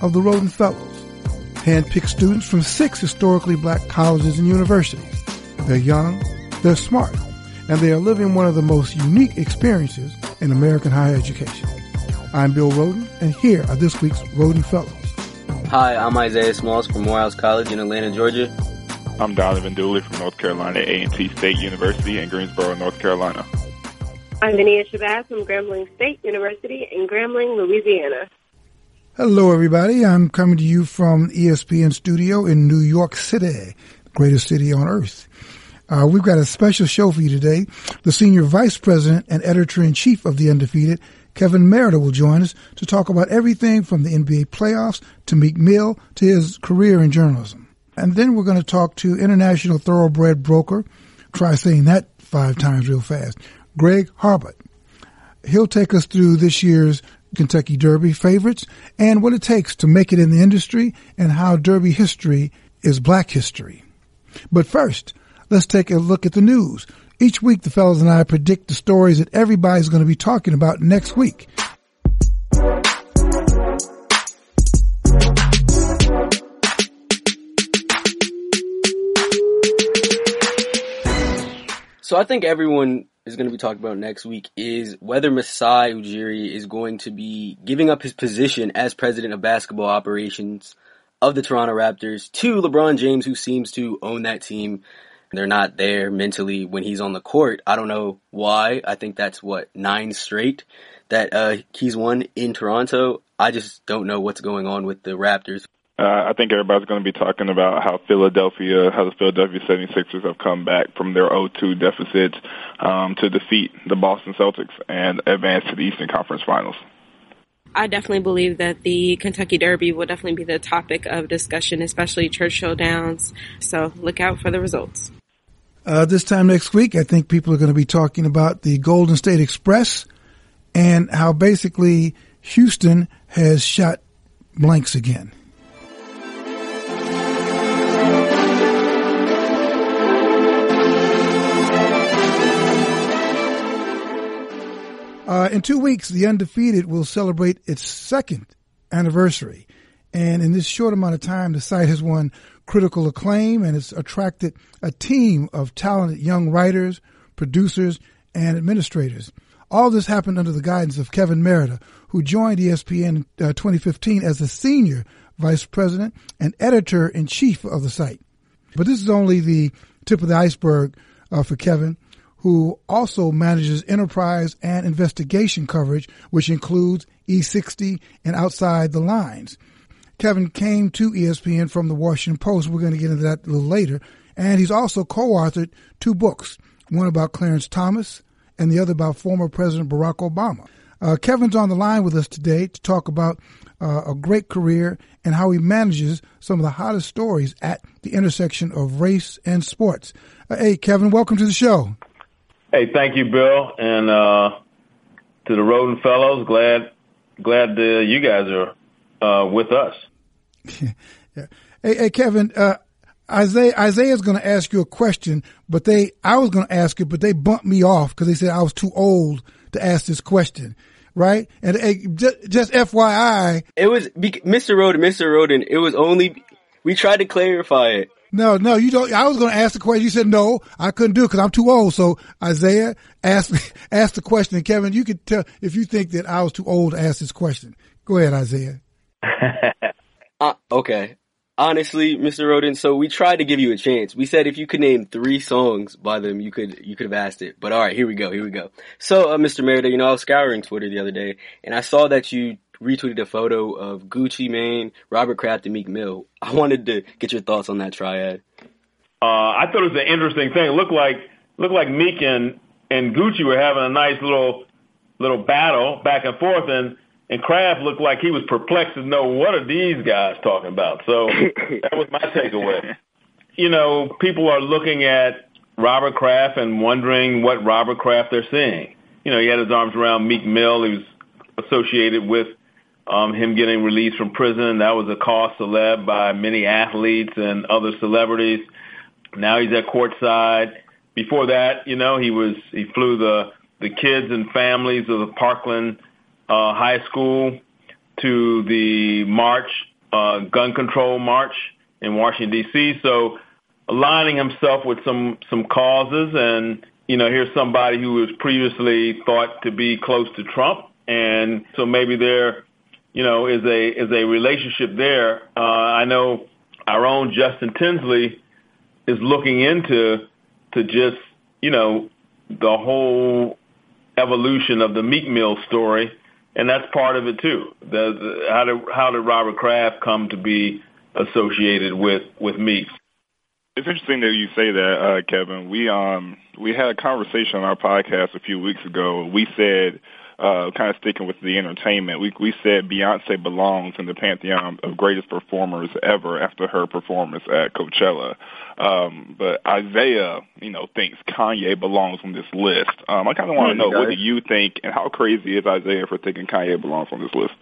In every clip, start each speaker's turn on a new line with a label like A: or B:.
A: of the Rhoden Fellows, handpicked students from six historically black colleges and universities. They're young, they're smart, and they are living one of the most unique experiences in American higher education. I'm Bill Rhoden, and here are this week's Rhoden Fellows.
B: Hi, I'm Isaiah Smalls from Morehouse College in Atlanta, Georgia.
C: I'm Donovan Dooley from North Carolina A&T State University in Greensboro, North Carolina.
D: I'm Vania Shabazz from Grambling State University in Grambling, Louisiana.
A: Hello, everybody. I'm coming to you from ESPN studio in New York City, greatest city on earth. Uh, we've got a special show for you today. The senior vice president and editor in chief of the Undefeated, Kevin Merida will join us to talk about everything from the NBA playoffs to Meek Mill to his career in journalism. And then we're going to talk to international thoroughbred broker. Try saying that five times real fast. Greg Harbert. He'll take us through this year's Kentucky Derby favorites and what it takes to make it in the industry and how Derby history is black history. But first, let's take a look at the news. Each week, the fellows and I predict the stories that everybody's going to be talking about next week.
B: So I think everyone is going to be talking about next week is whether Masai Ujiri is going to be giving up his position as president of basketball operations of the Toronto Raptors to LeBron James, who seems to own that team they're not there mentally when he's on the court. I don't know why. I think that's what nine straight that uh, he's won in Toronto. I just don't know what's going on with the Raptors.
C: Uh, I think everybody's going to be talking about how Philadelphia, how the Philadelphia 76ers have come back from their 0-2 deficit um, to defeat the Boston Celtics and advance to the Eastern Conference Finals.
E: I definitely believe that the Kentucky Derby will definitely be the topic of discussion, especially Churchill Downs. So look out for the results.
A: Uh, this time next week, I think people are going to be talking about the Golden State Express and how basically Houston has shot blanks again. Uh, in two weeks, the undefeated will celebrate its second anniversary. And in this short amount of time, the site has won critical acclaim and it's attracted a team of talented young writers, producers, and administrators. All this happened under the guidance of Kevin Merida, who joined ESPN in uh, 2015 as the senior vice president and editor in chief of the site. But this is only the tip of the iceberg uh, for Kevin, who also manages enterprise and investigation coverage, which includes E60 and Outside the Lines. Kevin came to ESPN from the Washington Post. We're going to get into that a little later. And he's also co-authored two books, one about Clarence Thomas and the other about former President Barack Obama. Uh, Kevin's on the line with us today to talk about uh, a great career and how he manages some of the hottest stories at the intersection of race and sports. Uh, hey, Kevin, welcome to the show.
F: Hey, thank you, Bill, and uh, to the Rhoden Fellows. Glad, glad uh, you guys are uh, with us.
A: yeah. Hey, hey, Kevin, uh, Isaiah, is going to ask you a question, but they, I was going to ask it, but they bumped me off because they said I was too old to ask this question. Right. And hey, just, just FYI.
B: It was, Mr. Rhoden, Mr. Rhoden. it was only, we tried to clarify it.
A: No, no, you don't. I was going to ask the question. You said no, I couldn't do it because I'm too old. So Isaiah asked asked the question, and Kevin, you could tell if you think that I was too old to ask this question. Go ahead, Isaiah.
B: Uh, okay. Honestly, Mr. Rhoden, so we tried to give you a chance. We said if you could name three songs by them, you could you could have asked it. But all right, here we go. Here we go. So, uh, Mr. Merida, you know, I was scouring Twitter the other day, and I saw that you retweeted a photo of Gucci Mane, Robert Kraft, and Meek Mill. I wanted to get your thoughts on that triad.
F: Uh, I thought it was an interesting thing. It looked like looked like Meek and and Gucci were having a nice little little battle back and forth, and and Kraft looked like he was perplexed to know what are these guys talking about. So that was my takeaway. You know, people are looking at Robert Kraft and wondering what Robert Kraft they're seeing. You know, he had his arms around Meek Mill. He was associated with um, him getting released from prison. That was a cause celeb by many athletes and other celebrities. Now he's at courtside. Before that, you know, he was he flew the the kids and families of the Parkland uh, High School to the march, uh, gun control march in Washington D.C. So aligning himself with some some causes, and you know, here's somebody who was previously thought to be close to Trump, and so maybe there, you know, is a is a relationship there. Uh, I know our own Justin Tinsley is looking into to just you know the whole evolution of the Meek Mill story and that's part of it too. The, the, how did how did Robert Kraft come to be associated with with Meek?
C: It's interesting that you say that, uh, Kevin. We um we had a conversation on our podcast a few weeks ago. We said uh, kind of sticking with the entertainment, we we said Beyonce belongs in the pantheon of greatest performers ever after her performance at Coachella. Um, but Isaiah, you know, thinks Kanye belongs on this list. Um, I kind of want to know what do you think, and how crazy is Isaiah for thinking Kanye belongs on this list?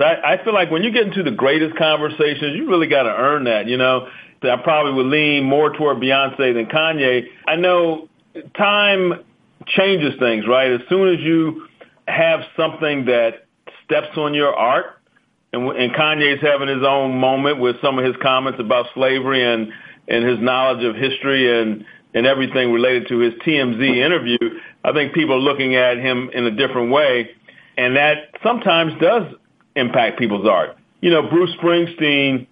F: I, I feel like when you get into the greatest conversations, you really got to earn that. You know, I probably would lean more toward Beyonce than Kanye. I know time changes things, right? As soon as you have something that steps on your art, and, and Kanye's having his own moment with some of his comments about slavery and and his knowledge of history and and everything related to his TMZ interview, I think people are looking at him in a different way, and that sometimes does impact people's art. You know, Bruce Springsteen,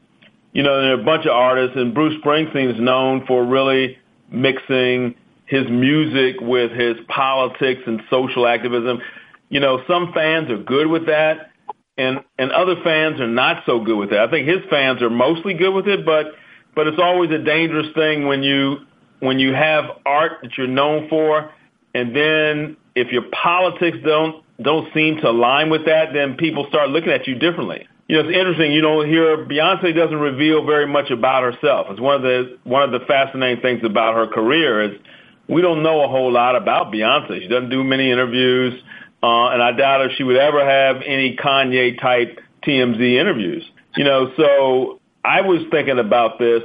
F: you know, there are a bunch of artists, and Bruce Springsteen is known for really mixing his music with his politics and social activism you know, some fans are good with that and, and other fans are not so good with it. I think his fans are mostly good with it, but, but it's always a dangerous thing when you, when you have art that you're known for and then if your politics don't, don't seem to align with that, then people start looking at you differently. You know, it's interesting. You don't hear Beyonce doesn't reveal very much about herself. It's one of the one of the fascinating things about her career is we don't know a whole lot about Beyonce. She doesn't do many interviews. Uh, and I doubt if she would ever have any Kanye type TMZ interviews. You know, so I was thinking about this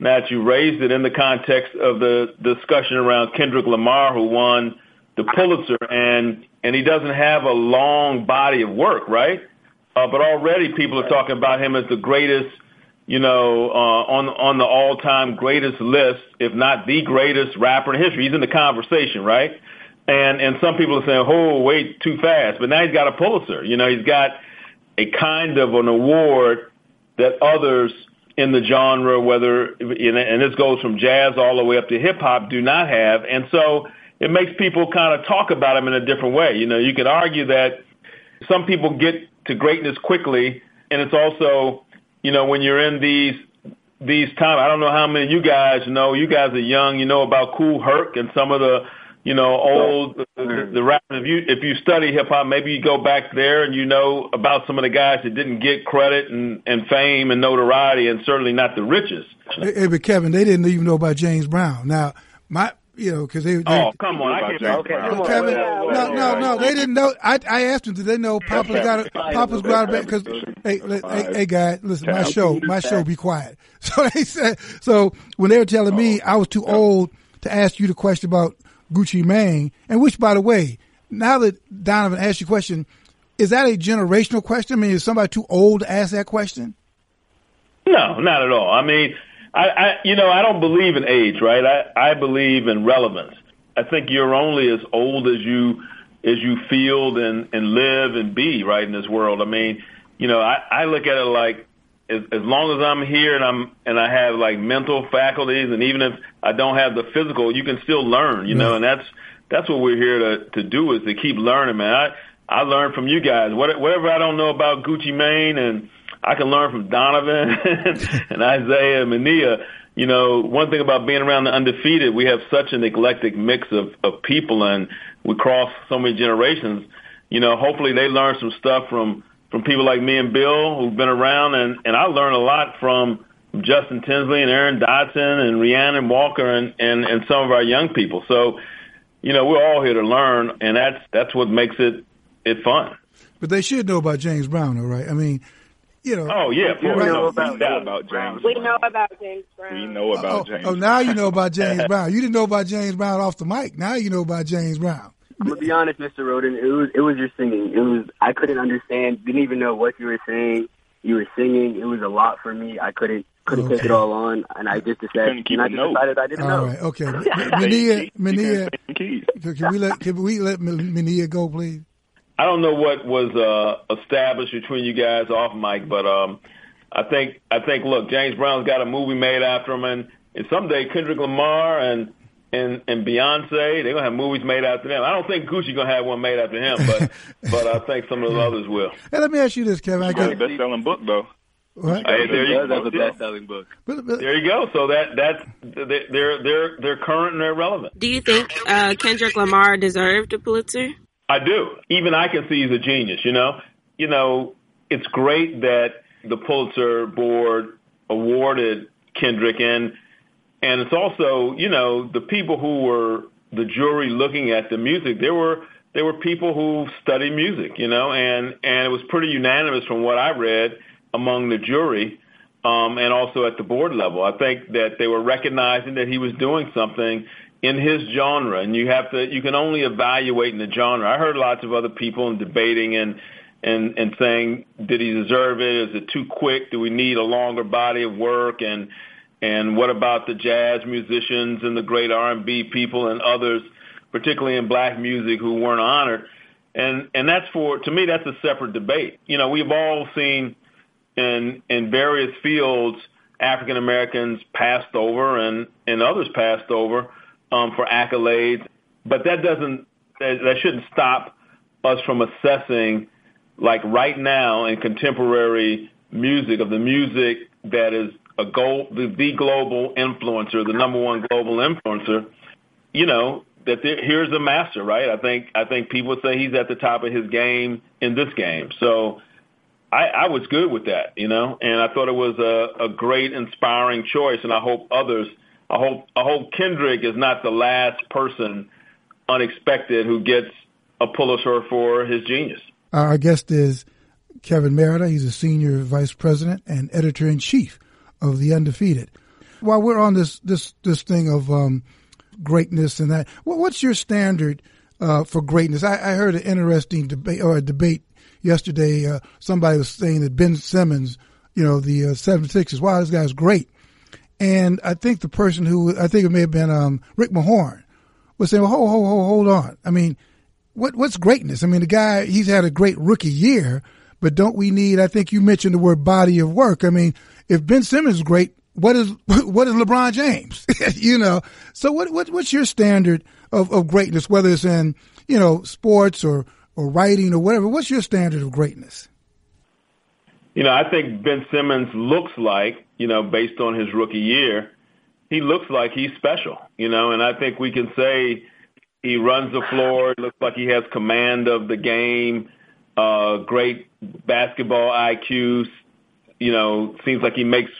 F: that you raised it in the context of the discussion around Kendrick Lamar, who won the Pulitzer, and and he doesn't have a long body of work, right? Uh, but already people are talking about him as the greatest, you know, uh, on on the all time greatest list, if not the greatest rapper in history. He's in the conversation, right? And and some people are saying, "Oh, wait, too fast." But now he's got a Pulitzer. You know, he's got a kind of an award that others in the genre, whether and this goes from jazz all the way up to hip hop, do not have. And so it makes people kind of talk about him in a different way. You know, you could argue that some people get to greatness quickly, and it's also, you know, when you're in these these times. I don't know how many of you guys know. You guys are young. You know about Kool Herc and some of the you know, old the, the rap. If you if you study hip hop, maybe you go back there and you know about some of the guys that didn't get credit and and fame and notoriety, and certainly not the richest.
A: Hey, but Kevin, they didn't even know about James Brown. Now, my you know, because they, they.
F: Oh, come on! I can't.
A: Okay, Kevin, no, no, no, they didn't know. I I asked them, did they know Papa's got a Papa's got a because hey, hey, hey, guy, listen, my show, my show, be quiet. So they said, so when they were telling me I was too old to ask you the question about Gucci Mane, and which, by the way, now that Donovan asked you a question, is that a generational question? I mean, is somebody too old to ask that question?
F: No, not at all. I mean, I, I you know, I don't believe in age, right? I, I believe in relevance. I think you're only as old as you as you feel and and live and be right in this world. I mean, you know, I, I look at it like as, as long as I'm here and I'm and I have like mental faculties, and even if I don't have the physical, you can still learn, you know, and that's that's what we're here to to do is to keep learning, man. I I learn from you guys. What, whatever I don't know about Gucci Mane, and I can learn from Donovan and Isaiah and Mania. You know, one thing about being around the undefeated, we have such an eclectic mix of of people, and we cross so many generations you know, hopefully they learn some stuff from from people like me and Bill who've been around, and and I learned a lot from Justin Tinsley and Aaron Dodson and Rhiannon Walker and and and some of our young people. So, you know, we're all here to learn, and that's that's what makes it it fun.
A: But they should know about James Brown, all right? I mean, you know.
F: Oh yeah,
C: we
F: right.
C: know about, about James.
D: We know about James Brown.
C: We know about
A: oh, oh
C: James.
A: Oh, now you know about James Brown. You didn't know about James Brown off the mic. Now you know about James Brown.
B: I'm gonna be honest, Mr. Rhoden. It was it was your singing. It was I couldn't understand. Didn't even know what you were saying. You were singing. It was a lot for me. I couldn't couldn't
A: Okay.
B: take it all on, and I just decided.
C: Couldn't keep
B: And I
C: a
B: just
C: note.
B: decided I didn't
A: All
B: know.
A: right, Okay, Mania, Mania,
C: can say
A: can can we let can we let Mania go, please?
F: I don't know what was uh, established between you guys off mic, but um, I think I think look, James Brown's got a movie made after him, and, and someday Kendrick Lamar and and and Beyonce they're gonna have movies made after them. I don't think Gucci gonna have one made after him, but but I think some of the others will.
A: Hey, let me ask you this, Kevin. I
C: Got a best selling book though.
A: what?
F: Hey, there you go.
B: have a best-selling book.
A: But, but,
F: There you go. So that that's they're they're they're current and they're relevant.
E: Do you think uh, Kendrick Lamar deserved a Pulitzer?
F: I do. Even I can see he's a genius, you know? You know, it's great that the Pulitzer board awarded Kendrick and and it's also, you know, the people who were the jury looking at the music, there were there were people who study music, you know, and and it was pretty unanimous from what I read among the jury um, and also at the board level. I think that they were recognizing that he was doing something in his genre, and you have to you can only evaluate in the genre. I heard lots of other people and debating and and and saying, did he deserve it? Is it too quick? Do we need a longer body of work? And and what about the jazz musicians and the great R&B people and others, particularly in black music, who weren't honored? And and that's for to me that's a separate debate. You know, we've all seen in in various fields African Americans passed over and and others passed over um, for accolades, but that doesn't that, that shouldn't stop us from assessing like right now in contemporary music of the music that is a goal the, the global influencer, the number one global influencer. You know that there, here's a master, right? I think I think people say he's at the top of his game in this game, so. I, I was good with that, you know, and I thought it was a, a great, inspiring choice, and I hope others. I hope I hope Kendrick is not the last person unexpected who gets a Pulitzer for his genius.
A: Our guest is Kevin Merida. He's a senior vice president and editor in chief of The Undefeated. While we're on this this this thing of um, greatness and that, what, what's your standard uh, for greatness? I, I heard an interesting debate or a debate yesterday. Uh, somebody was saying that Ben Simmons, you know, the uh, 76ers, wow, this guy's great. And I think the person who I think it may have been um, Rick Mahorn was saying, well, hold, hold, hold, hold on. I mean, what what's greatness? I mean, the guy he's had a great rookie year, but don't we need? I think you mentioned the word body of work. I mean, if Ben Simmons is great, what is what is LeBron James? you know, so what, what what's your standard of, of greatness? Whether it's in you know sports or or writing or whatever, what's your standard of greatness?
F: You know, I think Ben Simmons looks like, you know, based on his rookie year, he looks like he's special, you know, and I think we can say he runs the floor, looks like he has command of the game, uh, great basketball IQ, you know, seems like he makes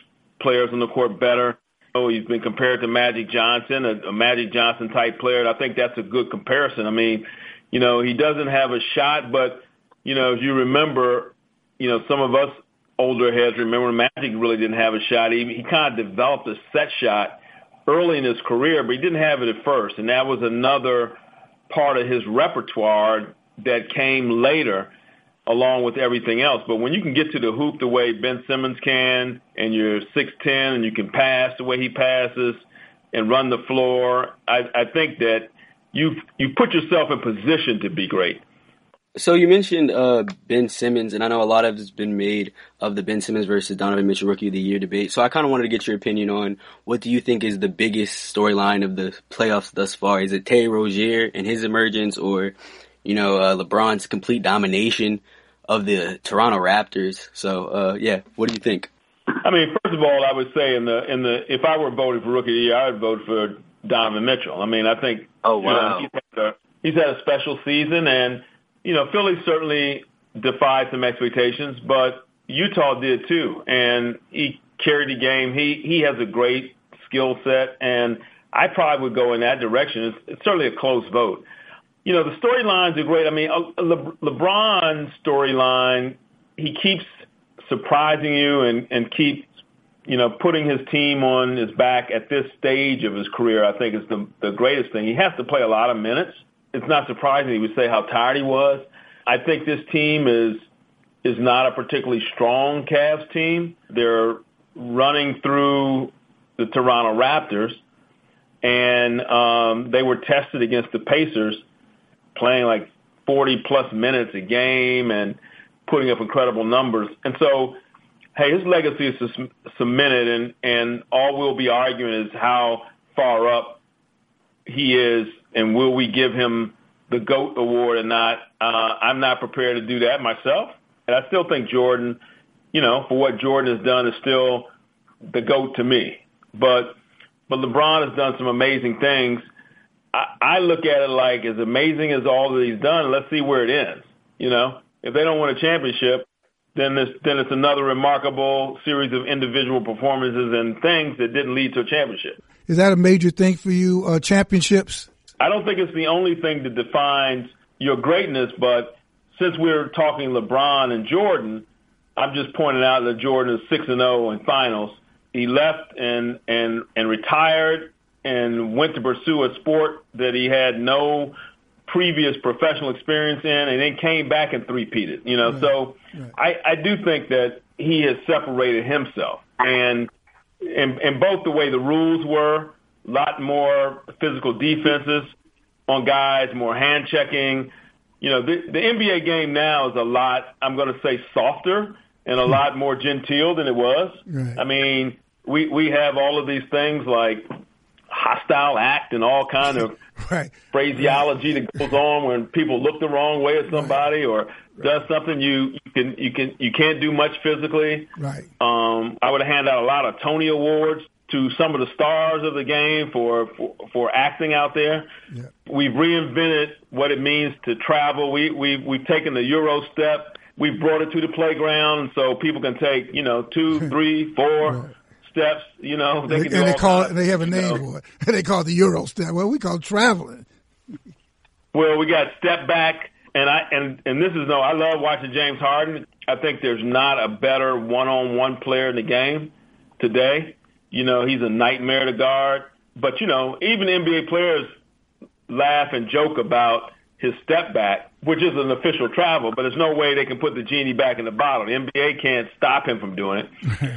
F: players on the court better. Oh, he's been compared to Magic Johnson, a, a Magic Johnson type player. And I think that's a good comparison. I mean, you know, he doesn't have a shot, but, you know, if you remember, you know, some of us older heads remember Magic really didn't have a shot. He, he kind of developed a set shot early in his career, but he didn't have it at first. And that was another part of his repertoire that came later along with everything else. But when you can get to the hoop the way Ben Simmons can, and you're 6'10", and you can pass the way he passes and run the floor, I, I think that you've you put yourself in position to be great.
B: So you mentioned uh, Ben Simmons, and I know a lot of it's been made of the Ben Simmons versus Donovan Mitchell Rookie of the Year debate. So I kind of wanted to get your opinion on what do you think is the biggest storyline of the playoffs thus far? Is it Terry Rozier and his emergence, or you know uh, LeBron's complete domination of the Toronto Raptors? So uh, yeah, what do you think?
F: I mean, first of all, I would say in the in the if I were voting for Rookie of the Year, I would vote for Donovan Mitchell. I mean, I think
B: Oh
F: you know, he's, had a, he's had a special season and you know, Philly certainly defied some expectations, but Utah did too, and he carried the game. He he has a great skill set, and I probably would go in that direction. It's, it's certainly a close vote. You know, the storylines are great. I mean, uh, Le- LeBron's storyline, he keeps surprising you and and keeps you know, putting his team on his back at this stage of his career, I think is the, the greatest thing. He has to play a lot of minutes. It's not surprising he would say how tired he was. I think this team is is not a particularly strong Cavs team. They're running through the Toronto Raptors, and um, they were tested against the Pacers, playing like 40 plus minutes a game and putting up incredible numbers. And so hey, his legacy is cemented, and and all we'll be arguing is how far up he is, and will we give him the GOAT award or not? Uh, I'm not prepared to do that myself, and I still think Jordan, you know, for what Jordan has done, is still the GOAT to me. But but LeBron has done some amazing things. I, I look at it like as amazing as all that he's done. Let's see where it ends. You know, if they don't win a championship, then this then it's another remarkable series of individual performances and things that didn't lead to a championship.
A: Is that a major thing for you, uh, championships?
F: I don't think it's the only thing that defines your greatness, but since we're talking LeBron and Jordan, I'm just pointing out that Jordan is 6 and 0 in finals. He left and and and retired and went to pursue a sport that he had no previous professional experience in, and then came back and three-peated. You know, right. so right. I, I do think that he has separated himself, and in, in both the way the rules were, a lot more physical defenses on guys, more hand checking. You know, the, the NBA game now is a lot. I'm going to say softer and a hmm. lot more genteel than it was. Right. I mean, we we have all of these things like hostile act and all kind of right. phraseology right. that goes on when people look the wrong way at somebody right. or does something you, you can you can you can't do much physically.
A: Right.
F: Um, I would hand out a lot of Tony awards to some of the stars of the game for for, for acting out there. Yeah. We've reinvented what it means to travel. We we we've taken the Euro step. We've brought it to the playground so people can take, you know, two, three, four, steps. You know, they
A: and, and they call it. They have a name know. for it. And they call it the Euro step. Well, we call it traveling.
F: Well, we got step back, and I and and this is no. I love watching James Harden. I think there's not a better one-on-one player in the game today. You know, he's a nightmare to guard. But you know, even NBA players laugh and joke about his step back, which is an official travel, but there's no way they can put the genie back in the bottle. The NBA can't stop him from doing it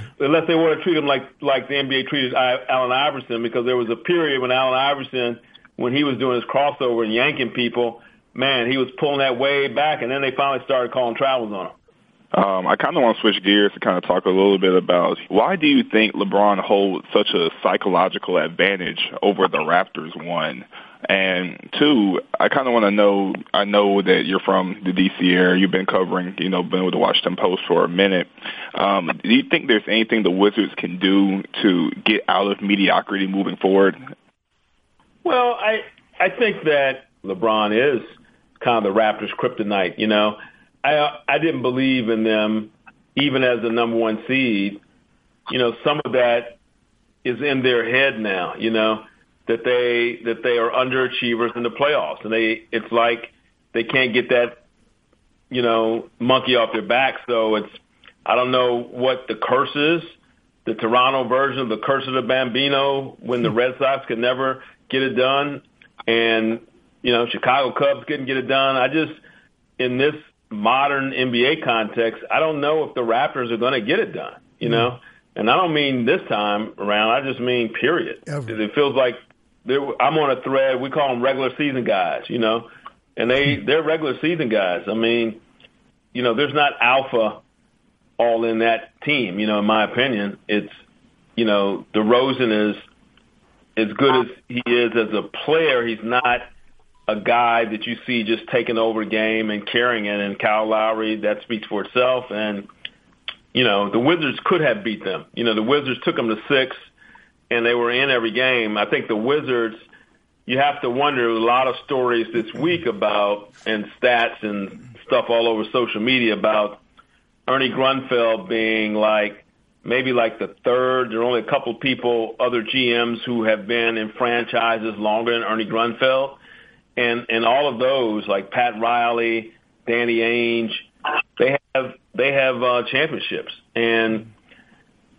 F: unless they want to treat him like like the NBA treated I, Allen Iverson, because there was a period when Allen Iverson, when he was doing his crossover and yanking people, man, he was pulling that way back, and then they finally started calling travels on him.
C: Um, I kind of want to switch gears to kind of talk a little bit about why do you think LeBron holds such a psychological advantage over the Raptors? One, and two, I kind of want to know. I know that you're from the DC area. You've been covering, you know, been with the Washington Post for a minute. Um, do you think there's anything the Wizards can do to get out of mediocrity moving forward?
F: Well, I I think that LeBron is kind of the Raptors' kryptonite. You know, I I didn't believe in them even as the number one seed. You know, some of that is in their head now. You know that they that they are underachievers in the playoffs, and they it's like they can't get that you know monkey off their back. So it's I don't know what the curse is. The Toronto version of the curse of the Bambino, when the Red Sox could never get it done, and you know Chicago Cubs couldn't get it done. I just in this modern NBA context, I don't know if the Raptors are going to get it done. You know. Mm-hmm. And I don't mean this time around. I just mean period. Ever. It feels like I'm on a thread. We call them regular season guys, you know, and they they're regular season guys. I mean, you know, there's not alpha all in that team. You know, in my opinion, it's you know, DeRozan is as good as he is as a player. He's not a guy that you see just taking over the game and carrying it. And Kyle Lowry, that speaks for itself. And you know, the Wizards could have beat them. You know, the Wizards took them to six and they were in every game. I think the Wizards you have to wonder a lot of stories this week about and stats and stuff all over social media about Ernie Grunfeld being like maybe like the third. There are only a couple people, other GMs who have been in franchises longer than Ernie Grunfeld, and and all of those like Pat Riley, Danny Ainge, they have they have uh, championships, and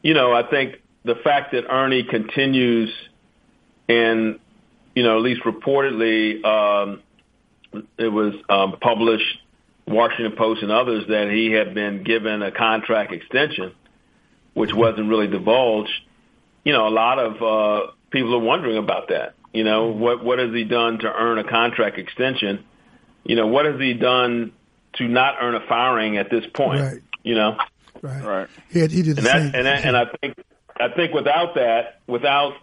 F: you know I think the fact that Ernie continues and you know at least reportedly um, it was um, published Washington Post and others that he had been given a contract extension, which wasn't really divulged. You know, a lot of uh, people are wondering about that. You know, what what has he done to earn a contract extension? You know, what has he done to not earn a firing at this point?
A: Right.
F: You know,
A: Right.
C: Right.
A: He, had, he did the
F: and that,
A: same.
F: and that, and I think I think without that, without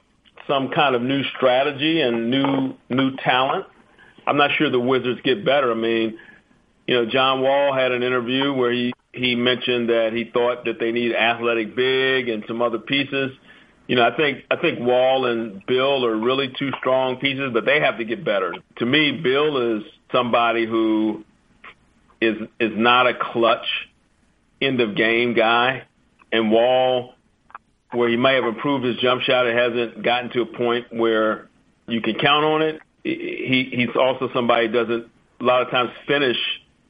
F: some kind of new strategy and new new talent, I'm not sure the Wizards get better. I mean, you know, John Wall had an interview where he he mentioned that he thought that they need athletic big and some other pieces. You know, I think I think Wall and Beal are really two strong pieces, but they have to get better. To me, Beal is somebody who is is not a clutch end of game guy, and Wall, where he may have improved his jump shot, it hasn't gotten to a point where you can count on it. He he's also somebody who doesn't a lot of times finish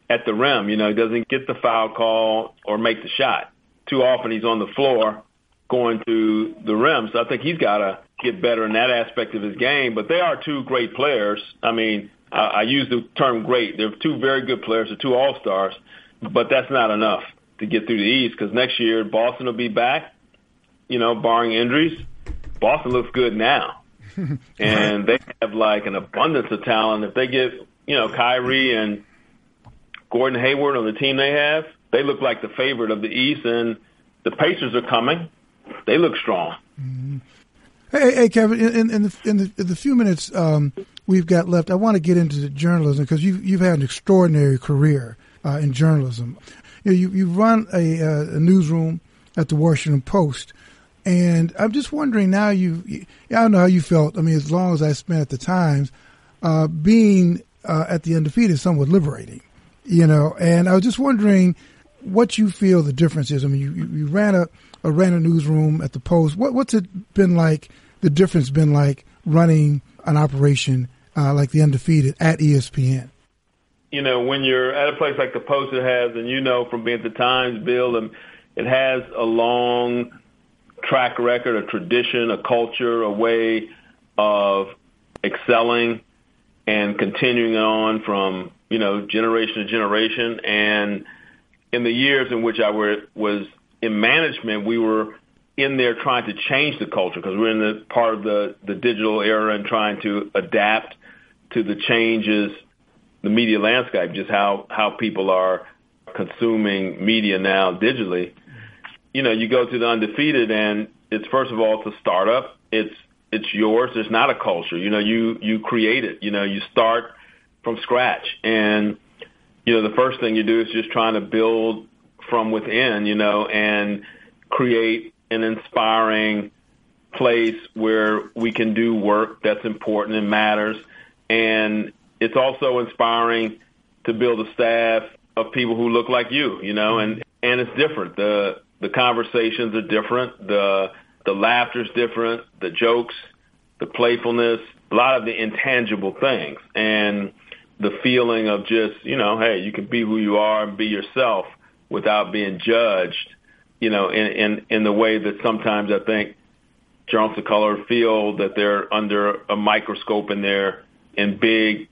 F: at the rim. You know, he doesn't get the foul call or make the shot. Too often he's on the floor going to the rim. So I think he's got to get better in that aspect of his game. But they are two great players. I mean, I, I use the term great. They're two very good players. They're two all stars. But that's not enough to get through the East because next year Boston will be back. You know, barring injuries, Boston looks good now, and they have like an abundance of talent. If they get you know Kyrie and Gordon Hayward on the team they have, they look like the favorite of the East, and the Pacers are coming. They look strong.
A: Hey, hey, Kevin. In, in, the, in, the, in the few minutes um, we've got left, I want to get into the journalism because you've you've had an extraordinary career uh, in journalism. You know, you you run a, uh, a newsroom at the Washington Post, and I'm just wondering now. You, I don't know how you felt. I mean, as long as I spent at the Times, uh, being uh, at the undefeated is somewhat liberating, you know. And I was just wondering what you feel the difference is. I mean, you, you, ran a, a ran a newsroom at the Post. What, what's it been like? The difference been like running an operation uh, like the undefeated at ESPN.
F: You know, when you're at a place like the Post, it has, and you know from being at the Times, Bill, and it has a long track record, a tradition, a culture, a way of excelling and continuing on from you know generation to generation. And in the years in which I were, was in management, we were in there trying to change the culture because we're in the part of the, the digital era and trying to adapt to the changes, the media landscape, just how, how people are consuming media now digitally. You know, you go to the undefeated and it's first of all, it's a startup. It's, it's yours. There's not a culture. You know, you, you create it. You know, you start from scratch and, you know, the first thing you do is just trying to build from within, you know, and create an inspiring place where we can do work that's important and matters. And it's also inspiring to build a staff of people who look like you, you know, and, and it's different. The, the conversations are different. The, the laughter's different. The jokes, the playfulness, a lot of the intangible things. And, the feeling of just, you know, hey, you can be who you are and be yourself without being judged, you know, in, in, in the way that sometimes I think journalists of color feel that they're under a microscope in their, in big,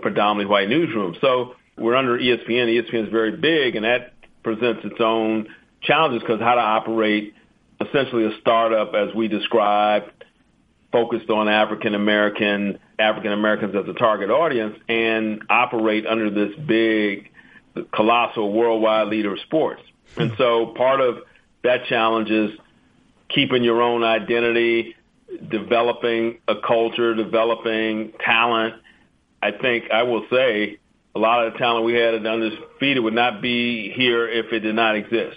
F: predominantly white newsrooms. So we're under ESPN. ESPN is very big and that presents its own challenges because how to operate essentially a startup as we described focused on African American African Americans as a target audience and operate under this big colossal worldwide leader of sports. And so part of that challenge is keeping your own identity, developing a culture, developing talent. I think I will say a lot of the talent we had at Undefeated would not be here if it did not exist.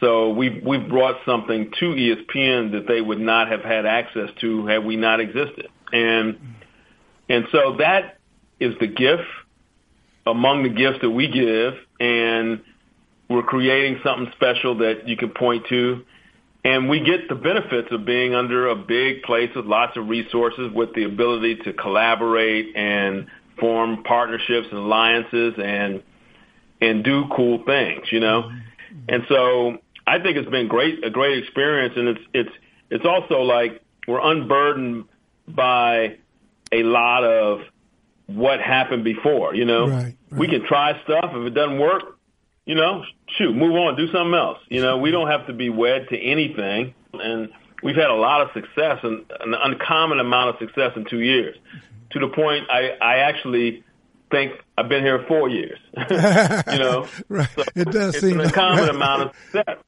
F: So we've, we've brought something to ESPN that they would not have had access to had we not existed. And And so that is the gift among the gifts that we give. And we're creating something special that you can point to. And we get the benefits of being under a big place with lots of resources with the ability to collaborate and form partnerships and alliances and and do cool things, you know. Mm-hmm. And so I think it's been great a great experience and it's it's it's also like we're unburdened by a lot of what happened before, you know.
A: Right, right.
F: We can try stuff if it doesn't work, you know, shoot, move on, do something else. You know, we don't have to be wed to anything and we've had a lot of success and an uncommon amount of success in 2 years. To the point I I actually think I've been here 4 years. you know.
A: right.
F: So
A: it does
F: it's
A: seem
F: an uncommon
A: right.
F: amount of success.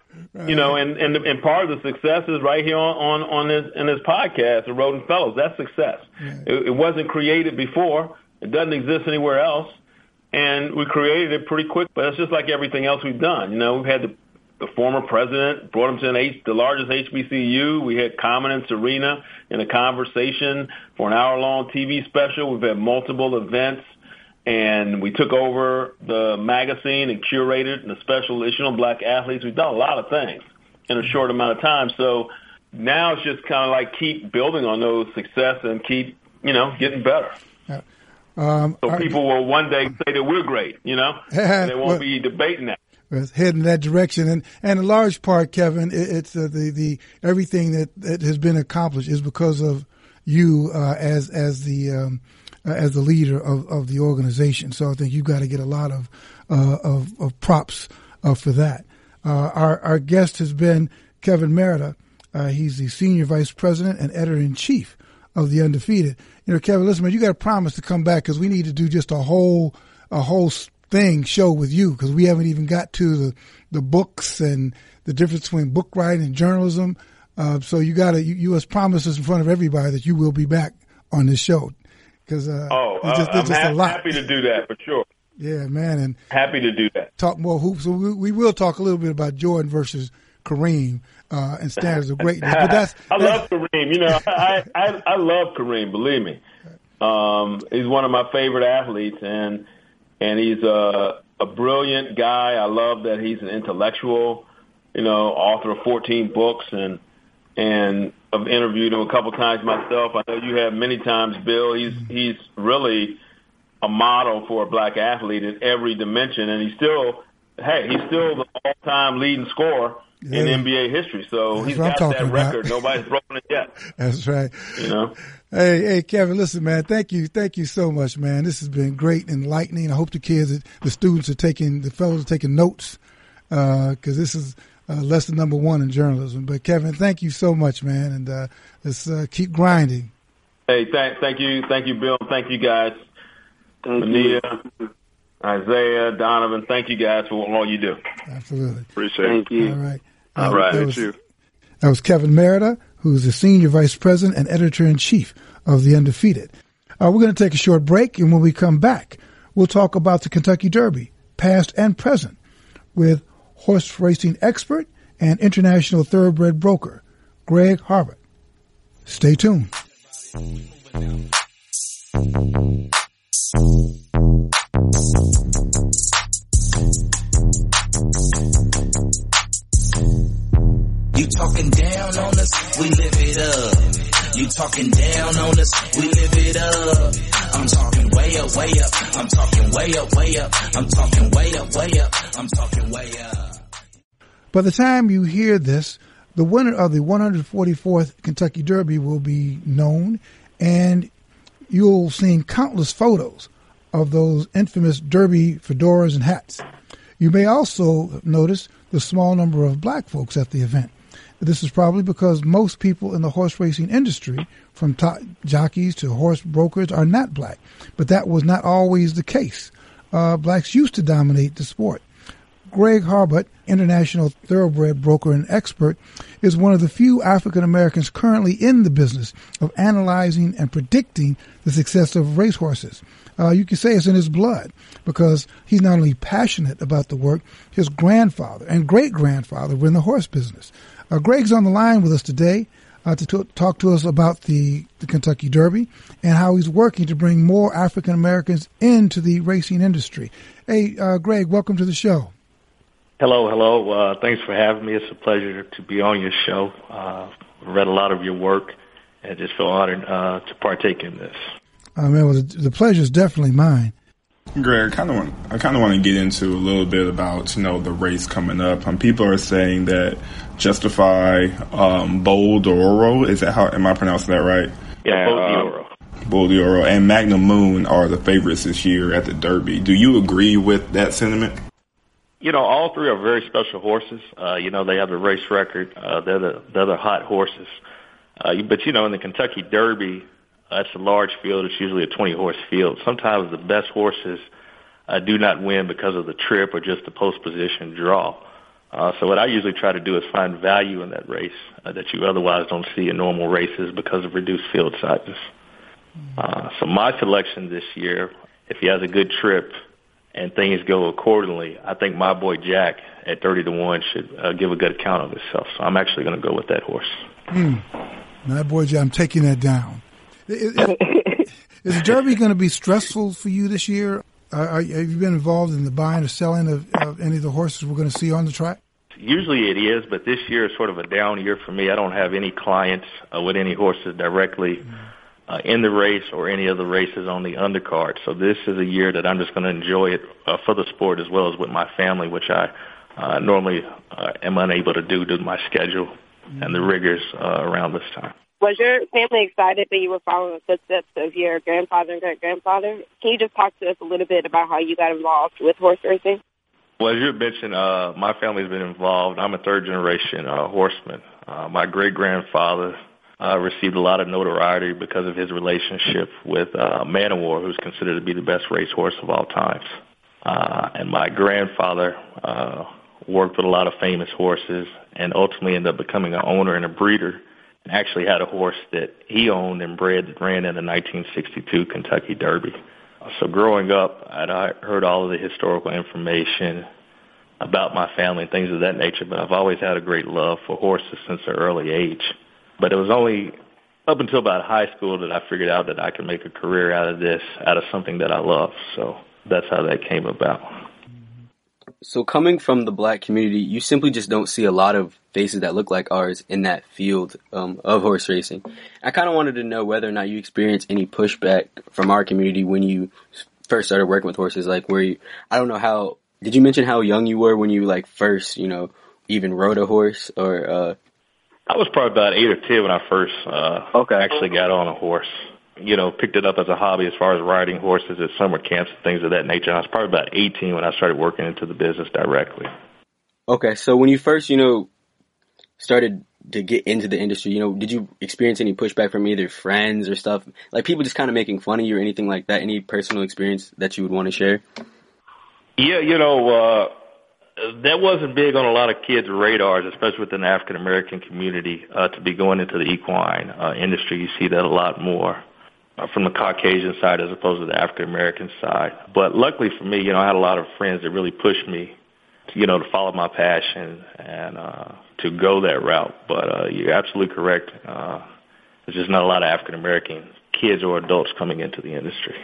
F: You know, and, and and part of the success is right here on on, on this in this podcast, the Rhoden Fellows. That's success. It, it wasn't created before. It doesn't exist anywhere else, and we created it pretty quick. But it's just like everything else we've done. You know, we've had the the former president brought him to an H, the largest HBCU. We had Common and Serena in a conversation for an hour long TV special. We've had multiple events and we took over the magazine and curated the special issue on black athletes. We've done a lot of things in a short amount of time. So now it's just kind of like keep building on those success and keep, you know, getting better.
A: Um,
F: So people will one day say that we're great, you know, and they won't be debating that.
A: was heading in that direction, and and in large part, Kevin, it, it's uh, the the everything that, that has been accomplished is because of you uh, as as the um, uh, as the leader of, of the organization. So I think you've got to get a lot of uh, of, of props uh, for that. Uh, our our guest has been Kevin Merida. Uh, he's the senior vice president and editor in chief of the Undefeated. You know, Kevin, listen, man, you got to promise to come back because we need to do just a whole a whole thing show with you because we haven't even got to the the books and the difference between book writing and journalism. Uh, so you got to you, you must promise us in front of everybody that you will be back on this show because uh,
F: Oh,
A: it's just,
F: uh, I'm
A: just
F: ha-
A: a lot.
F: happy to do that for sure.
A: Yeah, man, and
F: Happy to do that.
A: talk more hoops. We, we will talk a little bit about Jordan versus Kareem uh, and standards of greatness. But that's
F: I
A: that's-
F: love Kareem. You know, I, I I love Kareem. Believe me, um, he's one of my favorite athletes, and and he's a a brilliant guy. I love that he's an intellectual. You know, author of 14 books, and and I've interviewed him a couple times myself. I know you have many times, Bill. He's he's really a model for a black athlete in every dimension, and he's still, hey, he's still the all-time leading scorer in NBA history. So
A: That's
F: he's got that record. Nobody's broken it yet.
A: That's right.
F: You know.
A: Hey, hey, Kevin, listen, man. Thank you, thank you so much, man. This has been great, and enlightening. I hope the kids, the students, are taking, the fellows are taking notes uh, because this is uh, lesson number one in journalism. But Kevin, thank you so much, man, and uh, let's uh, keep grinding.
F: Hey, thank thank you, thank you, Bill. Thank you, guys.
B: Thank you.
F: Isaiah, Donovan. Thank you guys for all you do.
A: Absolutely.
C: Appreciate
B: Thank
C: it.
B: you.
A: All right.
F: All
A: Uh,
F: right.
A: That was,
C: you.
A: that was Kevin Merida, who's the senior vice president and editor in chief of the Undefeated. Uh, we're going to take a short break, and when we come back, we'll talk about the Kentucky Derby, past and present, with horse racing expert and international thoroughbred broker Greg Harbert. Stay tuned.
G: You talking down on us, we live it up. You talking down on us, we live it up. I'm talking way up, way up. I'm talking way up, way up. I'm talking way up, way up. I'm talking way up.
A: By the time you hear this, the winner of the 144th Kentucky Derby will be known, and you'll see countless photos of those infamous Derby fedoras and hats. You may also notice the small number of black folks at the event. This is probably because most people in the horse racing industry, from top jockeys to horse brokers, are not black. But that was not always the case. Uh, blacks used to dominate the sport. Greg Harbert, international thoroughbred broker and expert, is one of the few African Americans currently in the business of analyzing and predicting the success of racehorses. Uh, you can say it's in his blood because he's not only passionate about the work, his grandfather and great grandfather were in the horse business. Uh, Greg's on the line with us today. uh, to t- talk to us about the, the Kentucky Derby and how he's working to bring more African Americans into the racing industry. Hey, uh, Greg, welcome to the show.
H: Hello, hello. Uh, thanks for having me. It's a pleasure to be on your show. Uh, read a lot of your work and just feel honored uh, to partake in this.
A: I mean, well, the, the pleasure is definitely mine.
C: Greg, I kind of want I kind of want to get into a little bit about you know the race coming up. Um, people are saying that Justify um, Bolt d'Oro is that how am I pronouncing that right?
H: Yeah, Bolt d'Oro.
C: Uh, Bolt d'Oro and Magnum Moon are the favorites this year at the Derby. Do you agree with that sentiment?
H: You know, all three are very special horses. Uh, you know, they have the race record. Uh, they're the they're the hot horses. Uh, but you know, in the Kentucky Derby, uh, a large field. It's usually a 20 horse field. Sometimes the best horses uh, do not win because of the trip or just the post position draw. Uh, so what I usually try to do is find value in that race uh, that you otherwise don't see in normal races because of reduced field sizes. Uh, so my selection this year, if he has a good trip, and things go accordingly, I think my boy Jack at 30 to 1 should uh, give a good account of himself. So I'm actually going to go with that horse.
A: Mm. My boy Jack, I'm taking that down. Is, is the Derby going to be stressful for you this year? Uh, have you been involved in the buying or selling of, of any of the horses we're going to see on the track?
H: Usually it is, but this year is sort of a down year for me. I don't have any clients uh, with any horses directly. Mm uh, in the race or any of the races on the undercard. So this is a year that I'm just going to enjoy it uh, for the sport as well as with my family, which I uh, normally uh, am unable to do due to my schedule and the rigors uh, around this time.
D: Was your family excited that you were following the footsteps of your grandfather and great grandfather? Can you just talk to us a little bit about how you got involved with horse racing?
H: Well, as you mentioned, uh, my family's been involved. I'm a third generation uh, horseman. Uh, my great grandfather uh, received a lot of notoriety because of his relationship with uh, Man War, who's considered to be the best racehorse of all times. Uh, and my grandfather uh, worked with a lot of famous horses and ultimately ended up becoming an owner and a breeder and actually had a horse that he owned and bred that ran in the 1962 Kentucky Derby. So growing up, I'd heard all of the historical information about my family and things of that nature, but I've always had a great love for horses since an early age. But it was only up until about high school that I figured out that I could make a career out of this, out of something that I love. So that's how that came about.
B: So coming from the black community, you simply just don't see a lot of faces that look like ours in that field um, of horse racing. I kind of wanted to know whether or not you experienced any pushback from our community when you first started working with horses. Like, where you, I don't know how. Did you mention how young you were when you like first, you know, even rode a horse, or uh,
H: I was probably about eight or ten when I first uh, okay. actually got on a horse. You know, picked it up as a hobby as far as riding horses at summer camps and things of that nature. And I was probably about 18 when I started working into the business directly.
B: Okay, so when you first, you know, started to get into the industry, you know, did you experience any pushback from either friends or stuff? Like people just kind of making fun of you or anything like that? Any personal experience that you would want to share?
H: Yeah, you know, uh, that wasn't big on a lot of kids' radars, especially within the African American community, uh, to be going into the equine uh, industry. You see that a lot more uh, from the Caucasian side as opposed to the African American side. But luckily for me, you know, I had a lot of friends that really pushed me, to, you know, to follow my passion and uh, to go that route. But uh, you're absolutely correct. Uh, there's just not a lot of African American kids or adults coming into the industry.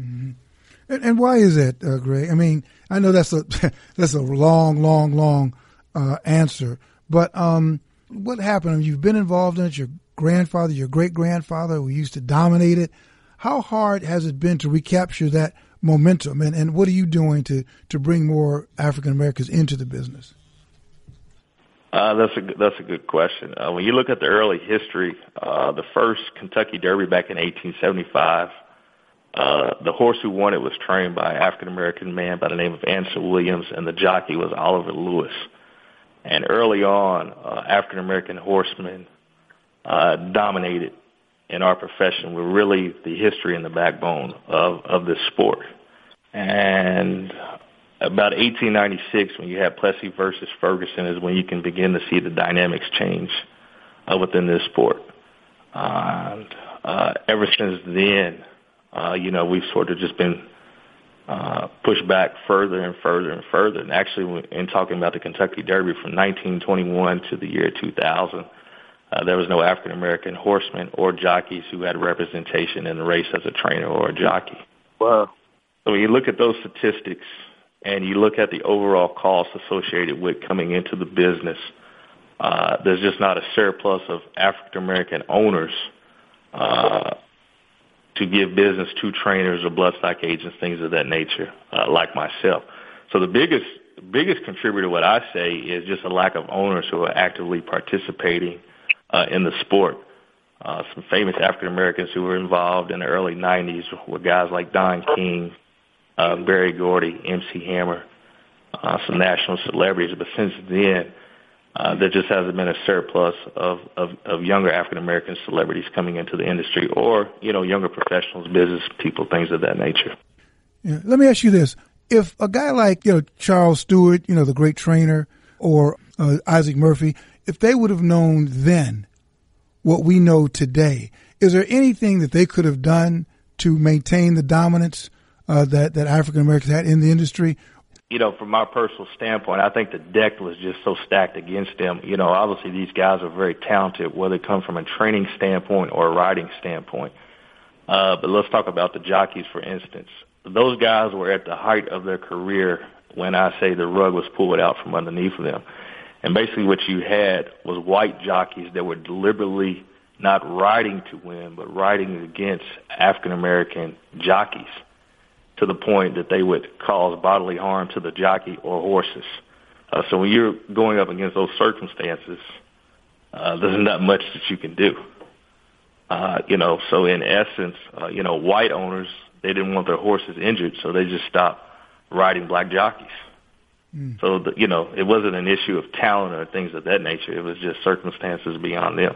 A: Mm-hmm. And, and why is that, uh, Greg? I mean, I know that's a that's a long, long, long uh, answer, but um, what happened? You've been involved in it. Your grandfather, your great grandfather, who used to dominate it. How hard has it been to recapture that momentum? And, and what are you doing to, to bring more African Americans into the business?
H: Uh, that's a that's a good question. Uh, when you look at the early history, uh, the first Kentucky Derby back in 1875 uh, the horse who won it was trained by an African American man by the name of Ansel Williamson, and the jockey was Oliver Lewis. And early on, uh, African American horsemen uh, dominated in our profession. Were really the history and the backbone of of this sport. And about 1896, when you have Plessy versus Ferguson, is when you can begin to see the dynamics change uh, within this sport. And uh, ever since then, uh, you know, we've sort of just been uh, pushed back further and further and further. And actually, in talking about the Kentucky Derby from 1921 to the year 2000, uh, there was no African American horsemen or jockeys who had representation in the race as a trainer or a jockey.
B: Wow.
H: So when you look at those statistics and you look at the overall costs associated with coming into the business, uh, there's just not a surplus of African American owners uh, to give business to trainers or bloodstock agents, things of that nature, uh, like myself. So the biggest biggest contributor, what I say, is just a lack of owners who are actively participating uh, in the sport. Uh, some famous African Americans who were involved in the early 90s were guys like Don King, uh, Berry Gordy, MC Hammer, uh, some national celebrities. But since then, uh, there just hasn't been a surplus of, of, of younger African American celebrities coming into the industry or, you know, younger professionals, business people, things of that nature.
A: Yeah. Let me ask you this. If a guy like, you know, Charles Stewart, you know, the great trainer, or uh, Isaac Murphy, if they would have known then what we know today, is there anything that they could have done to maintain the dominance uh, that, that African Americans had in the industry?
H: You know, from my personal standpoint, I think the deck was just so stacked against them. You know, obviously these guys are very talented, whether it comes from a training standpoint or a riding standpoint. Uh, but let's talk about the jockeys, for instance. Those guys were at the height of their career when I say the rug was pulled out from underneath them. And basically what you had was white jockeys that were deliberately not riding to win, but riding against African American jockeys to the point that they would cause bodily harm to the jockey or horses. Uh, so when you're going up against those circumstances, uh, there's not much that you can do. Uh, you know, so in essence, uh, you know, white owners, they didn't want their horses injured, so they just stopped riding black jockeys. Mm. So, the, you know, it wasn't an issue of talent or things of that nature. It was just circumstances beyond them.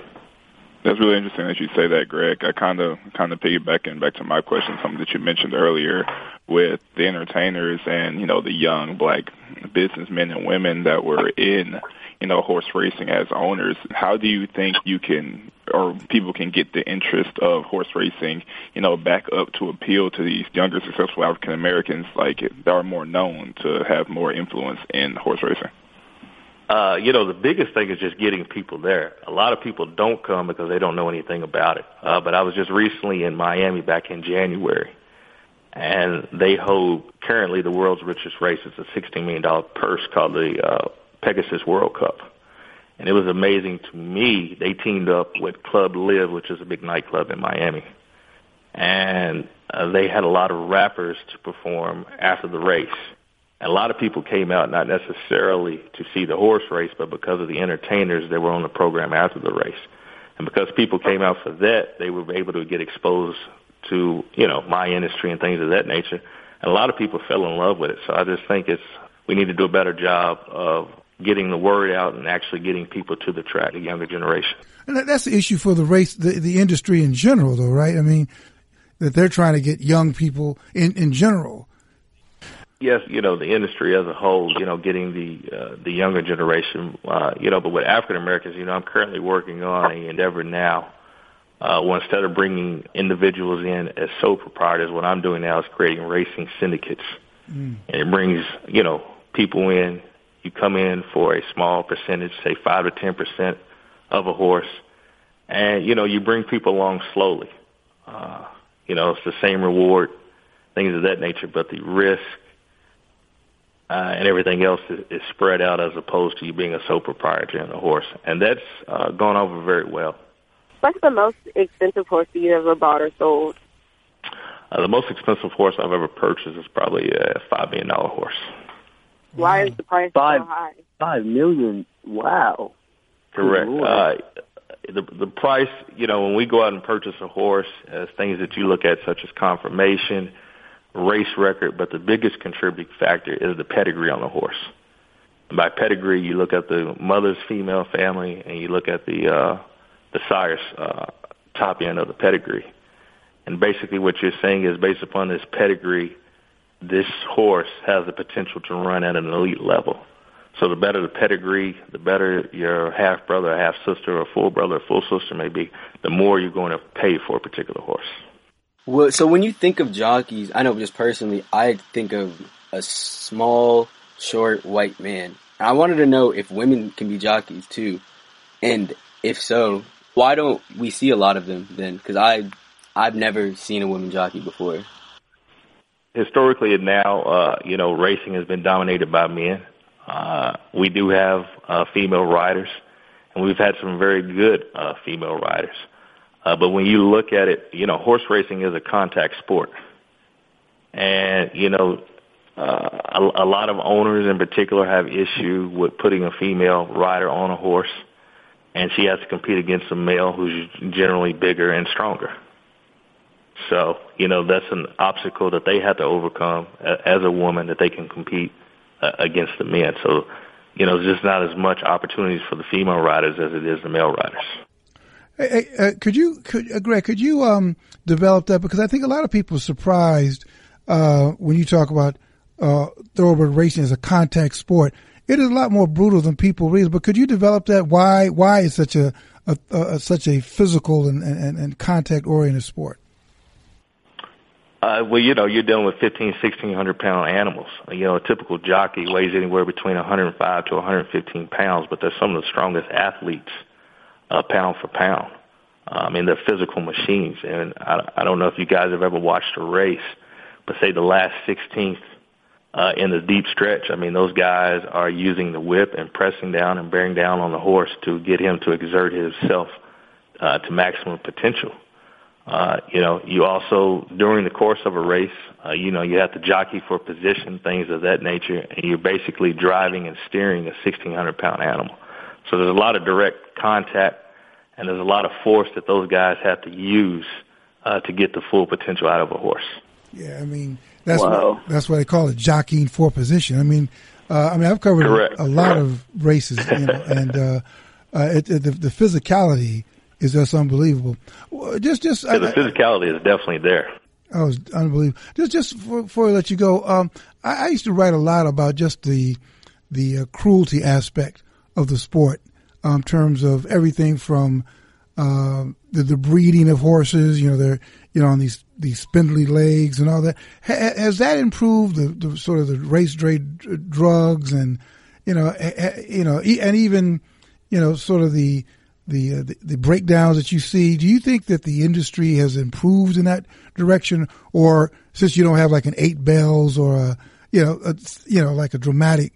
C: That's really interesting that you say that, Greg. I kind of kind of piggybacking back to my question, something that you mentioned earlier with the entertainers and you know the young black businessmen and women that were in you know horse racing as owners. How do you think you can or people can get the interest of horse racing you know back up to appeal to these younger successful African Americans like that are more known to have more influence in horse racing?
H: Uh, you know, the biggest thing is just getting people there. A lot of people don't come because they don't know anything about it. Uh, but I was just recently in Miami back in January, and they hold currently the world's richest race. It's a $16 million purse called the uh, Pegasus World Cup. And it was amazing to me. They teamed up with Club LIV, which is a big nightclub in Miami. And uh, they had a lot of rappers to perform after the race a lot of people came out not necessarily to see the horse race, but because of the entertainers that were on the program after the race. And because people came out for that, they were able to get exposed to, you know, my industry and things of that nature. And a lot of people fell in love with it. So I just think it's, we need to do a better job of getting the word out and actually getting people to the track, the younger generation.
A: And that's the issue for the race, the, the industry in general, though, right? I mean, that they're trying to get young people in, in general
H: yes, you know, the industry as a whole, you know, getting the uh, the younger generation, uh, you know, but with African Americans, you know, I'm currently working on an endeavor now. Uh, well, instead of bringing individuals in as sole proprietors, what I'm doing now is creating racing syndicates, mm. and it brings you know people in. You come in for a small percentage, say five to ten percent of a horse, and you know you bring people along slowly. Uh, you know, it's the same reward, things of that nature, but the risk uh, and everything else is, is spread out as opposed to you being a sole proprietor in a horse, and that's uh, gone over very well.
D: What's the most expensive horse you ever bought or sold?
H: Uh, the most expensive horse I've ever purchased is probably a five million dollar horse.
D: Why is the price
B: five,
D: so high?
B: Five million. Wow.
H: Correct. Uh, the the price, you know, when we go out and purchase a horse, as things that you look at, such as conformation, race record, but the biggest contributing factor is the pedigree on the horse. And by pedigree, you look at the mother's female family, and you look at the uh, the sire's uh, top end of the pedigree. And basically, what you're saying is, based upon this pedigree, this horse has the potential to run at an elite level. So the better the pedigree, the better your half brother, half sister, or full brother, full sister may be, the more you're going to pay for a particular horse.
B: Well, so when you think of jockeys, I know just personally, I think of a small, short, white man. I wanted to know if women can be jockeys too. And if so, why don't we see a lot of them then? Because I I've never seen a woman jockey before.
H: Historically, and now uh, you know, racing has been dominated by men. Uh, we do have uh, female riders, and we've had some very good uh, female riders. Uh, but when you look at it, you know, horse racing is a contact sport, and you know, uh, a, a lot of owners in particular have issue with putting a female rider on a horse, and she has to compete against a male who's generally bigger and stronger. So, you know, that's an obstacle that they have to overcome as a woman that they can compete uh, against the men. So, you know, there's just not as much opportunities for the female riders as it is the male riders.
A: Hey, uh, could you, could, uh, Greg, could you um, develop that? Because I think a lot of people are surprised uh, when you talk about uh, thoroughbred racing as a contact sport. It is a lot more brutal than people realize. But could you develop that? Why why is such a, a, a such a physical and, and, and contact oriented sport?
H: Uh, well, you know, you're dealing with 15, 1600 pound animals. You know, a typical jockey weighs anywhere between 105 to 115 pounds, but they're some of the strongest athletes, uh, pound for pound. I mean, they're physical machines. And I, I don't know if you guys have ever watched a race, but say the last 16th uh, in the deep stretch. I mean, those guys are using the whip and pressing down and bearing down on the horse to get him to exert himself uh, to maximum potential. Uh, you know, you also, during the course of a race, uh, you know, you have to jockey for position, things of that nature, and you're basically driving and steering a 1,600 pound animal. So there's a lot of direct contact, and there's a lot of force that those guys have to use uh, to get the full potential out of a horse.
A: Yeah, I mean, that's wow. what, that's why they call it jockeying for position. I mean, uh, I mean, I've covered
H: Correct.
A: a lot Correct. of races, you know, and uh, uh, it, it, the, the physicality is just unbelievable. Just, just
H: yeah, the physicality I, is definitely there.
A: Oh, it's unbelievable. Just, just before, before I let you go, um, I, I, used to write a lot about just the the uh, cruelty aspect of the sport, um, in terms of everything from uh, the, the breeding of horses. You know, they're you know on these these spindly legs and all that. Ha, has that improved the, the, sort of the race trade drugs and you know ha, you know and even you know sort of the the, uh, the, the breakdowns that you see. Do you think that the industry has improved in that direction, or since you don't have like an Eight Belles or a you know a, you know like a dramatic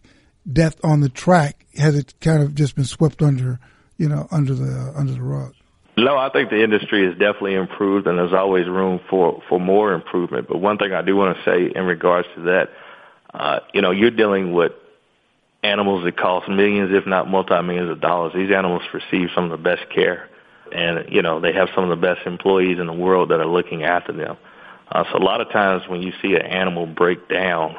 A: death on the track, has it kind of just been swept under you know under the under the rug?
H: No, I think the industry has definitely improved, and there's always room for for more improvement. But one thing I do want to say in regards to that, uh, you know, you're dealing with animals that cost millions, if not multi-millions of dollars. These animals receive some of the best care. And, you know, they have some of the best employees in the world that are looking after them. Uh, so a lot of times when you see an animal break down,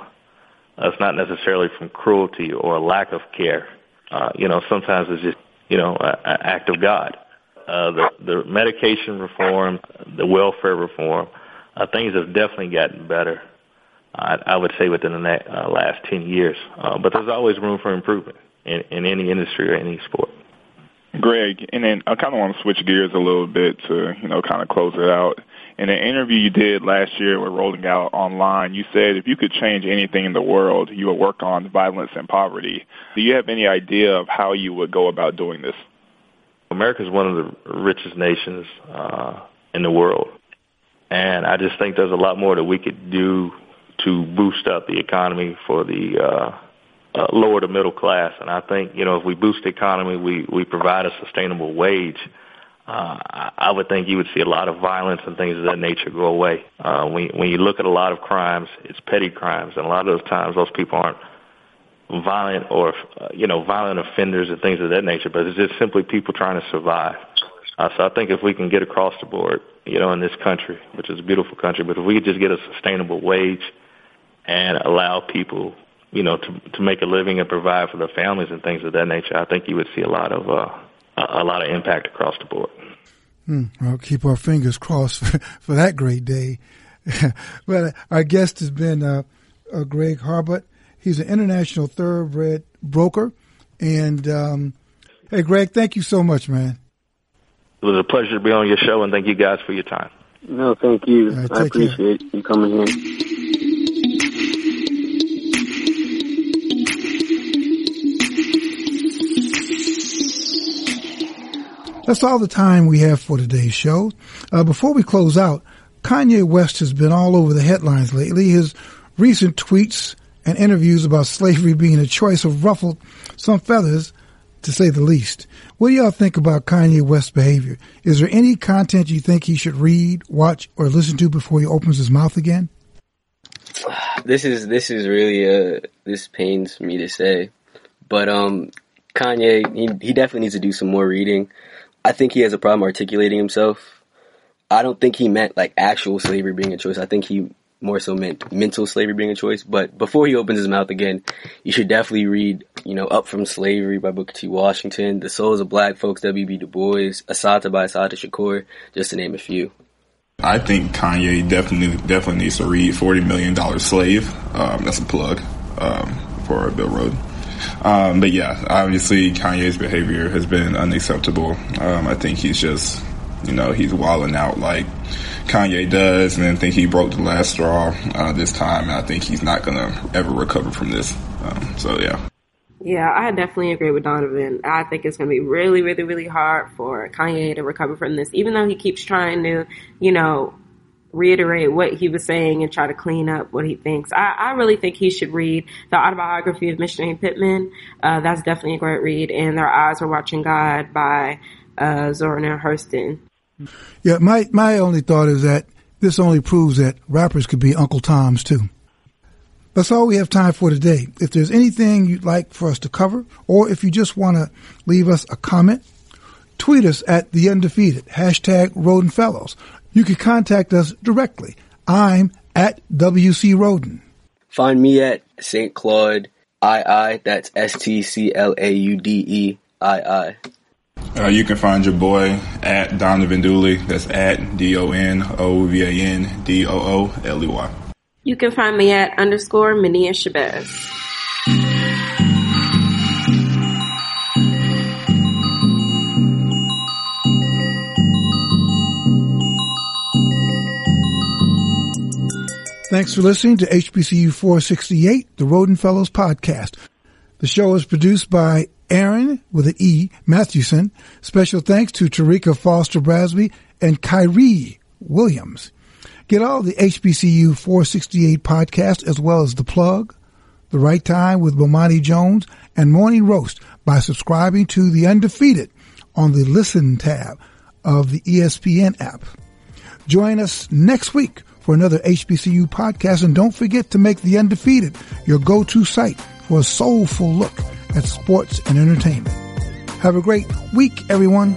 H: uh, it's not necessarily from cruelty or lack of care. Uh, you know, sometimes it's just, you know, an act of God. Uh, the, the medication reform, the welfare reform, uh, things have definitely gotten better. I, I would say within the next, uh, last 10 years. Uh, but there's always room for improvement in, in any industry or any sport.
C: Greg, and then I kind of want to switch gears a little bit to, you know, kind of close it out. In an interview you did last year with Rolling Out Online, you said if you could change anything in the world, you would work on violence and poverty. Do you have any idea of how you would go about doing this?
H: America is one of the richest nations uh, in the world. And I just think there's a lot more that we could do to boost up the economy for the uh, uh, lower to middle class. And I think you know if we boost the economy, we we provide a sustainable wage. Uh, I would think you would see a lot of violence and things of that nature go away. Uh, when when you look at a lot of crimes, it's petty crimes, and a lot of those times those people aren't violent or uh, you know violent offenders and things of that nature, but it's just simply people trying to survive. Uh, so I think if we can get across the board, you know, in this country, which is a beautiful country, but if we could just get a sustainable wage and allow people, you know, to to make a living and provide for their families and things of that nature, I think you would see a lot of uh, a lot of impact across the board.
A: Hmm. Well, keep our fingers crossed for, for that great day. well, our guest has been uh, uh, Greg Harbut. He's an international thoroughbred broker. And um, hey, Greg, thank you so much, man.
H: It was a pleasure to be on your show, and thank you guys for your time.
B: No, thank you. Right, I appreciate care. you coming here.
A: That's all the time we have for today's show. Uh, before we close out, Kanye West has been all over the headlines lately. His recent tweets and interviews about slavery being a choice have ruffled some feathers, to say the least. What do y'all think about Kanye West's behavior? Is there any content you think he should read, watch, or listen to before he opens his mouth again?
B: This is this is really uh this pains me to say, but um Kanye he he definitely needs to do some more reading. I think he has a problem articulating himself. I don't think he meant like actual slavery being a choice. I think he more so meant mental slavery being a choice. But before he opens his mouth again, you should definitely read, you know, Up From Slavery by Booker T. Washington, The Souls of Black Folks, W.B. Du Bois, Assata by Assata Shakur, just to name a few.
C: I think Kanye definitely definitely needs to read Forty Million Dollar Slave. Um, that's a plug um, for Bill Rhoden. Um, but yeah, obviously Kanye's behavior has been unacceptable. Um, I think he's just, you know, he's walling out like Kanye does, and I think he broke the last straw uh, this time. And I think he's not gonna ever recover from this. Um, so yeah.
E: Yeah, I definitely agree with Donovan. I think it's going to be really, really, really hard for Kanye to recover from this, even though he keeps trying to, you know, reiterate what he was saying and try to clean up what he thinks. I, I really think he should read the autobiography of Mr. Pittman. Uh, that's definitely a great read. And Their Eyes Are Watching God by uh, Zora Neale Hurston.
A: Yeah, my, my only thought is that this only proves that rappers could be Uncle Toms too. That's all we have time for today. If there's anything you'd like for us to cover, or if you just want to leave us a comment, tweet us at the undefeated hashtag Rhoden Fellows. You can contact us directly. I'm at WC Rhoden.
B: Find me at St. Claude II. That's S T C L A U D E I I.
C: Uh, you can find your boy at Donovan Dooley. That's at D O N O V A N D O O L E Y.
E: You can find me at underscore Mania Shabazz.
A: Thanks for listening to HBCU 468, the Rhoden Fellows podcast. The show is produced by Aaron with an E Mathewson. Special thanks to Tarika Foster Brasby and Kyrie Williams. Get all the HBCU 468 podcast as well as The Plug, The Right Time with Bomani Jones, and Morning Roast by subscribing to The Undefeated on the Listen tab of the ESPN app. Join us next week for another HBCU podcast and don't forget to make The Undefeated your go-to site for a soulful look at sports and entertainment. Have a great week, everyone.